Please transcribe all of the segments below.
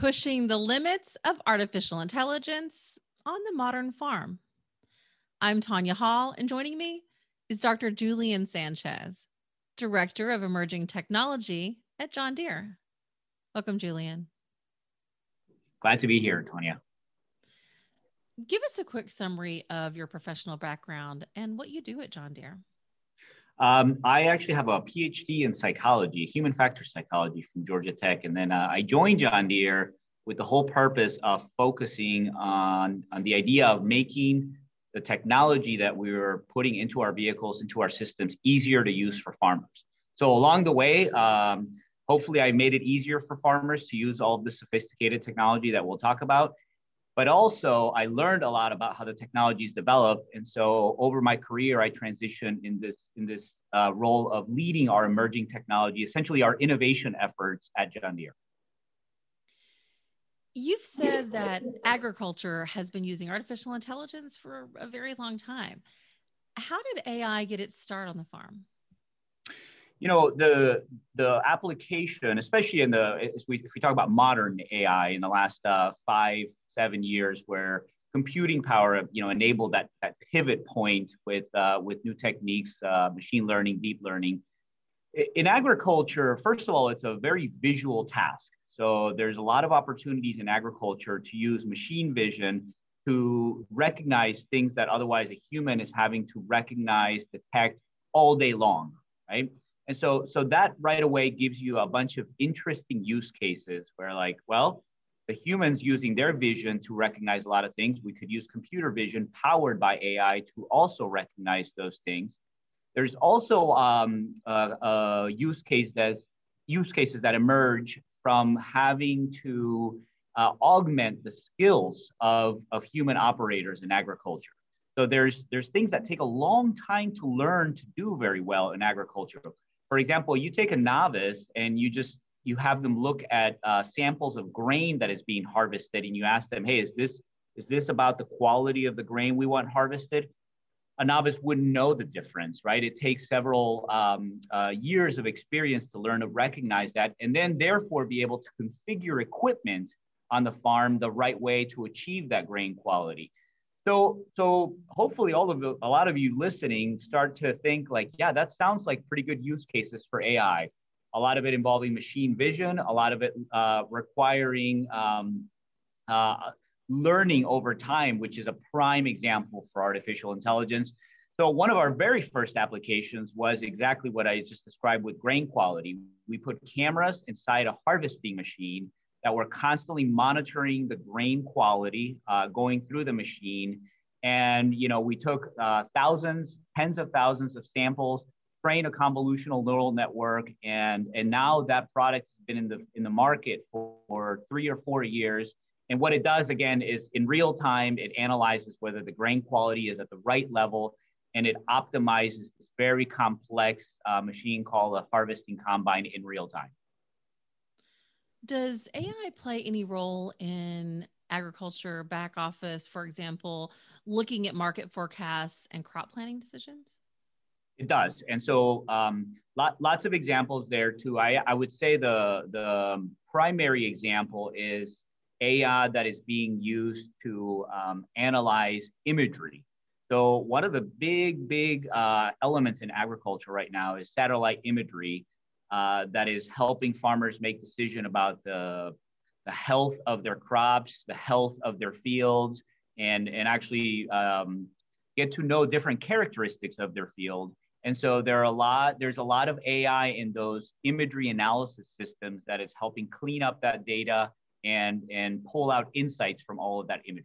pushing the limits of artificial intelligence on the modern farm. I'm Tanya Hall, and joining me is Dr. Julian Sanchez, Director of Emerging Technology at John Deere. Welcome, Julian. Glad to be here, Tanya. Give us a quick summary of your professional background and what you do at John Deere. Um, I actually have a PhD in psychology, human factor psychology from Georgia Tech. And then uh, I joined John Deere with the whole purpose of focusing on, on the idea of making the technology that we were putting into our vehicles, into our systems, easier to use for farmers. So along the way, um, hopefully I made it easier for farmers to use all the sophisticated technology that we'll talk about but also I learned a lot about how the technology is developed. And so over my career, I transitioned in this in this uh, role of leading our emerging technology, essentially our innovation efforts at John Deere. You've said that agriculture has been using artificial intelligence for a very long time. How did AI get its start on the farm? You know the the application especially in the if we, if we talk about modern ai in the last uh, five seven years where computing power you know enabled that that pivot point with uh, with new techniques uh, machine learning deep learning. In agriculture first of all it's a very visual task. So there's a lot of opportunities in agriculture to use machine vision to recognize things that otherwise a human is having to recognize detect all day long right and so, so that right away gives you a bunch of interesting use cases where like, well, the humans using their vision to recognize a lot of things, we could use computer vision powered by AI to also recognize those things. There's also um, uh, use case use cases that emerge from having to uh, augment the skills of, of human operators in agriculture. So there's there's things that take a long time to learn to do very well in agriculture for example, you take a novice and you just you have them look at uh, samples of grain that is being harvested, and you ask them, "Hey, is this is this about the quality of the grain we want harvested?" A novice wouldn't know the difference, right? It takes several um, uh, years of experience to learn to recognize that, and then therefore be able to configure equipment on the farm the right way to achieve that grain quality. So, so hopefully all of the, a lot of you listening start to think like, yeah, that sounds like pretty good use cases for AI. A lot of it involving machine vision, a lot of it uh, requiring um, uh, learning over time, which is a prime example for artificial intelligence. So one of our very first applications was exactly what I just described with grain quality. We put cameras inside a harvesting machine that we're constantly monitoring the grain quality uh, going through the machine. And you know, we took uh, thousands, tens of thousands of samples, trained a convolutional neural network, and and now that product has been in the in the market for, for three or four years. And what it does again is in real time, it analyzes whether the grain quality is at the right level, and it optimizes this very complex uh, machine called a harvesting combine in real time. Does AI play any role in agriculture back office, for example, looking at market forecasts and crop planning decisions? It does. And so um, lot, lots of examples there too. I, I would say the, the primary example is AI that is being used to um, analyze imagery. So one of the big, big uh, elements in agriculture right now is satellite imagery uh, that is helping farmers make decision about the, the health of their crops, the health of their fields, and, and actually um, get to know different characteristics of their field. And so there are a lot, there's a lot of AI in those imagery analysis systems that is helping clean up that data and, and pull out insights from all of that imagery.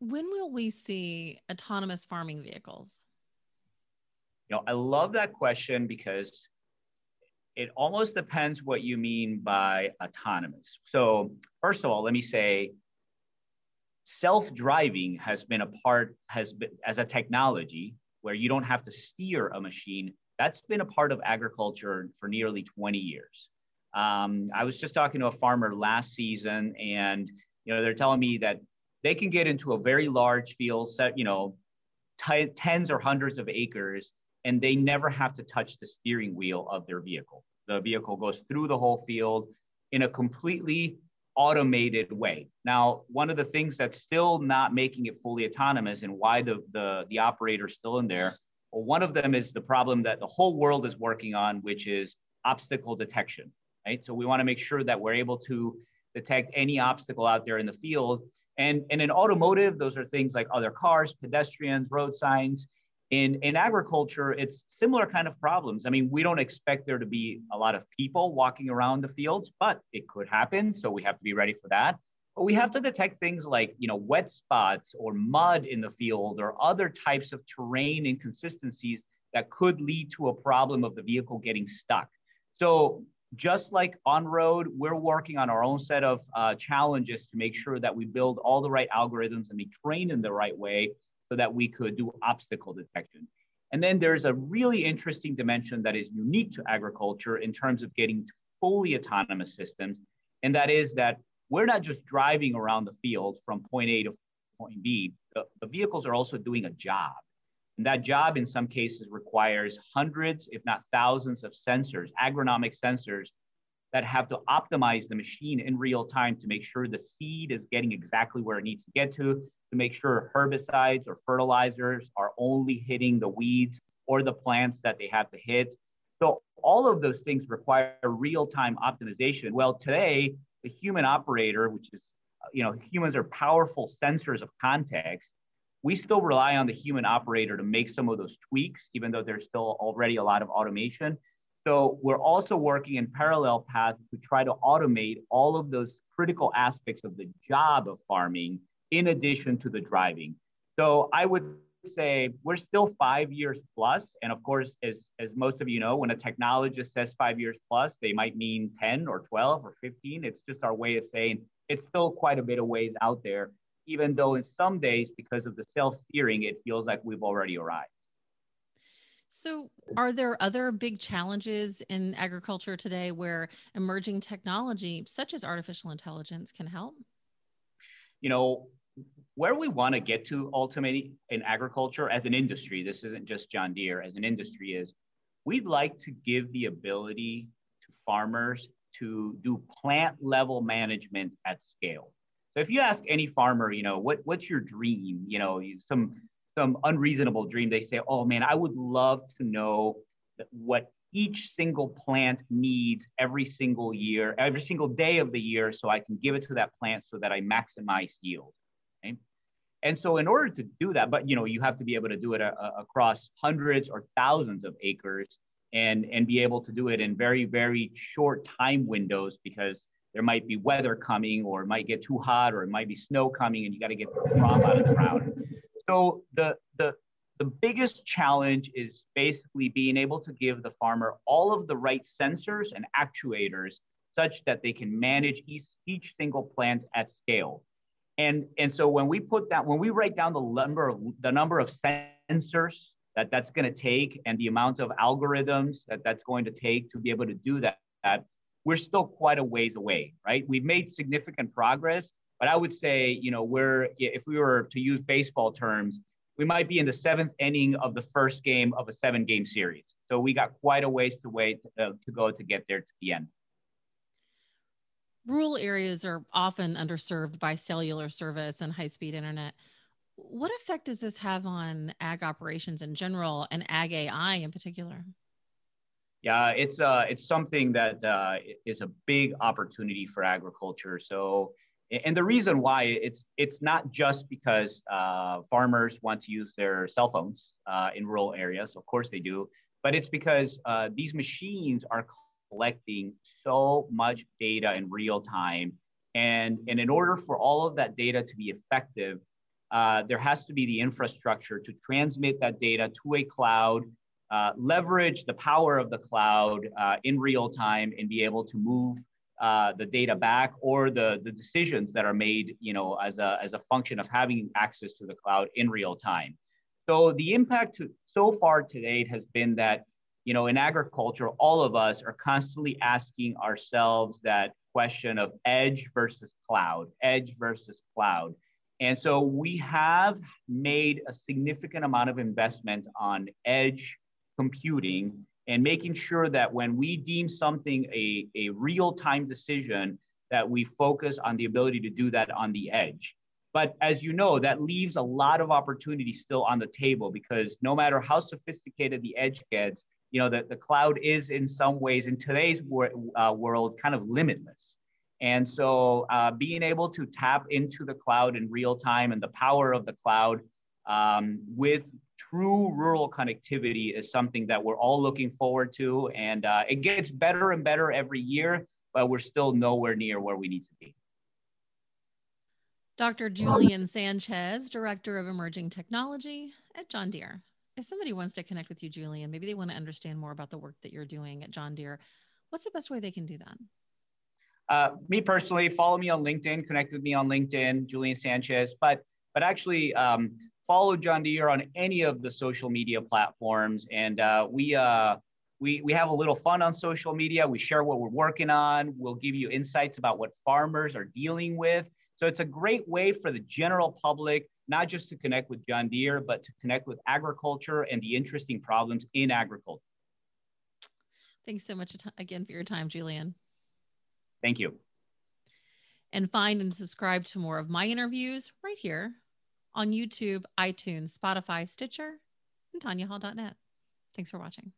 When will we see autonomous farming vehicles? You know, I love that question because it almost depends what you mean by autonomous. So, first of all, let me say self-driving has been a part has been as a technology where you don't have to steer a machine that's been a part of agriculture for nearly 20 years um, i was just talking to a farmer last season and you know they're telling me that they can get into a very large field set you know t- tens or hundreds of acres and they never have to touch the steering wheel of their vehicle. The vehicle goes through the whole field. in a completely automated way. Now, one of the things that's still not making it fully autonomous and why the, the, the operator is still in there, well, one of them is the problem that the whole world is working on, which is obstacle detection, right? So we want to make sure that we're able to detect any obstacle out there in the field. And, and in automotive, those are things like other cars, pedestrians, road signs. In, in agriculture, it's similar kind of problems. I mean, we don't expect there to be a lot of people walking around the fields, but it could happen. So we have to be ready for that. But we have to detect things like, you know, wet spots or mud in the field or other types of terrain inconsistencies that could lead to a problem of the vehicle getting stuck. So just like on road, we're working on our own set of uh, challenges to make sure that we build all the right algorithms and we train in the right way so that we could do obstacle detection. And then there's a really interesting dimension that is unique to agriculture in terms of getting fully autonomous systems. And that is that we're not just driving around the field from point A to point B, the, the vehicles are also doing a job. And that job in some cases requires hundreds, if not thousands of sensors, agronomic sensors that have to optimize the machine in real time to make sure the seed is getting exactly where it needs to get to, to make sure herbicides or fertilizers are only hitting the weeds or the plants that they have to hit. So all of those things require real-time optimization. Well, today, the human operator, which is, you know, humans are powerful sensors of context. We still rely on the human operator to make some of those tweaks, even though there's still already a lot of automation. So we're also working in parallel paths to try to automate all of those critical aspects of the job of farming in addition to the driving. So I would say we're still five years plus, And of course, as, as most of you know, when a technologist says five years plus, they might mean 10 or 12 or 15. It's just our way of saying it's still quite a bit of ways out there, even though in some days, because of the self steering, it feels like we've already arrived. So, are there other big challenges in agriculture today where emerging technology, such as artificial intelligence, can help? You know, where we want to get to ultimately in agriculture as an industry, this isn't just John Deere, as an industry, is we'd like to give the ability to farmers to do plant level management at scale. So if you ask any farmer, you know, what, what's your dream? You know, some some unreasonable dream, they say, oh man, I would love to know what each single plant needs every single year, every single day of the year, so I can give it to that plant so that I maximize yield. And so in order to do that, but you know, you have to be able to do it a, uh, a, across hundreds or thousands of acres and, and be able to do it in very, very short time windows because there might be weather coming or it might get too hot or it might be snow coming and you got to get the crop out of the ground. So the, the, the biggest challenge is basically being able to give the farmer all of the right sensors and actuators such that they can manage each, each single plant at scale. And, and so when we put that, when we write down the number of the number of sensors that that's going to take and the amount of algorithms that that's going to take to be able to do that, that, we're still quite a ways away, right? We've made significant progress, but I would say, you know, we're if we were to use baseball terms, we might be in the seventh inning of the first game of a seven-game series. So we got quite a ways to wait uh, to go to get there to the end rural areas are often underserved by cellular service and high speed internet. What effect does this have on ag operations in general and ag AI in particular? Yeah, it's uh, it's something that uh, is a big opportunity for agriculture. So, and the reason why it's it's not just because uh, farmers want to use their cell phones uh, in rural areas. Of course they do, but it's because uh, these machines are collecting so much data in real time. And, and in order for all of that data to be effective, uh, there has to be the infrastructure to transmit that data to a cloud, uh, leverage the power of the cloud uh, in real time, and be able to move uh, the data back or the, the decisions that are made you know, as, a, as a function of having access to the cloud in real time. So the impact to, so far to date has been that you know, in agriculture, all of us are constantly asking ourselves that question of edge versus cloud, edge versus cloud. And so we have made a significant amount of investment on edge computing and making sure that when we deem something a, a real time decision, that we focus on the ability to do that on the edge. But as you know, that leaves a lot of opportunity still on the table because no matter how sophisticated the edge gets, you know, the, the cloud is in some ways in today's wor- uh, world kind of limitless. And so uh, being able to tap into the cloud in real time and the power of the cloud um, with true rural connectivity is something that we're all looking forward to. And uh, it gets better and better every year, but we're still nowhere near where we need to be. Dr. Julian Sanchez, Director of Emerging Technology at John Deere. If somebody wants to connect with you, Julian, maybe they want to understand more about the work that you're doing at John Deere, what's the best way they can do that? Uh, me personally, follow me on LinkedIn, connect with me on LinkedIn, Julian Sanchez. But but actually, um, follow John Deere on any of the social media platforms, and uh, we uh, we we have a little fun on social media. We share what we're working on. We'll give you insights about what farmers are dealing with so it's a great way for the general public, not just to connect with John Deere, but to connect with agriculture and the interesting problems in agriculture. Thanks so much again for your time, Julian. Thank you. And find and subscribe to more of my interviews right here on YouTube, iTunes, Spotify, Stitcher, and TanyaHall.net. Thanks for watching.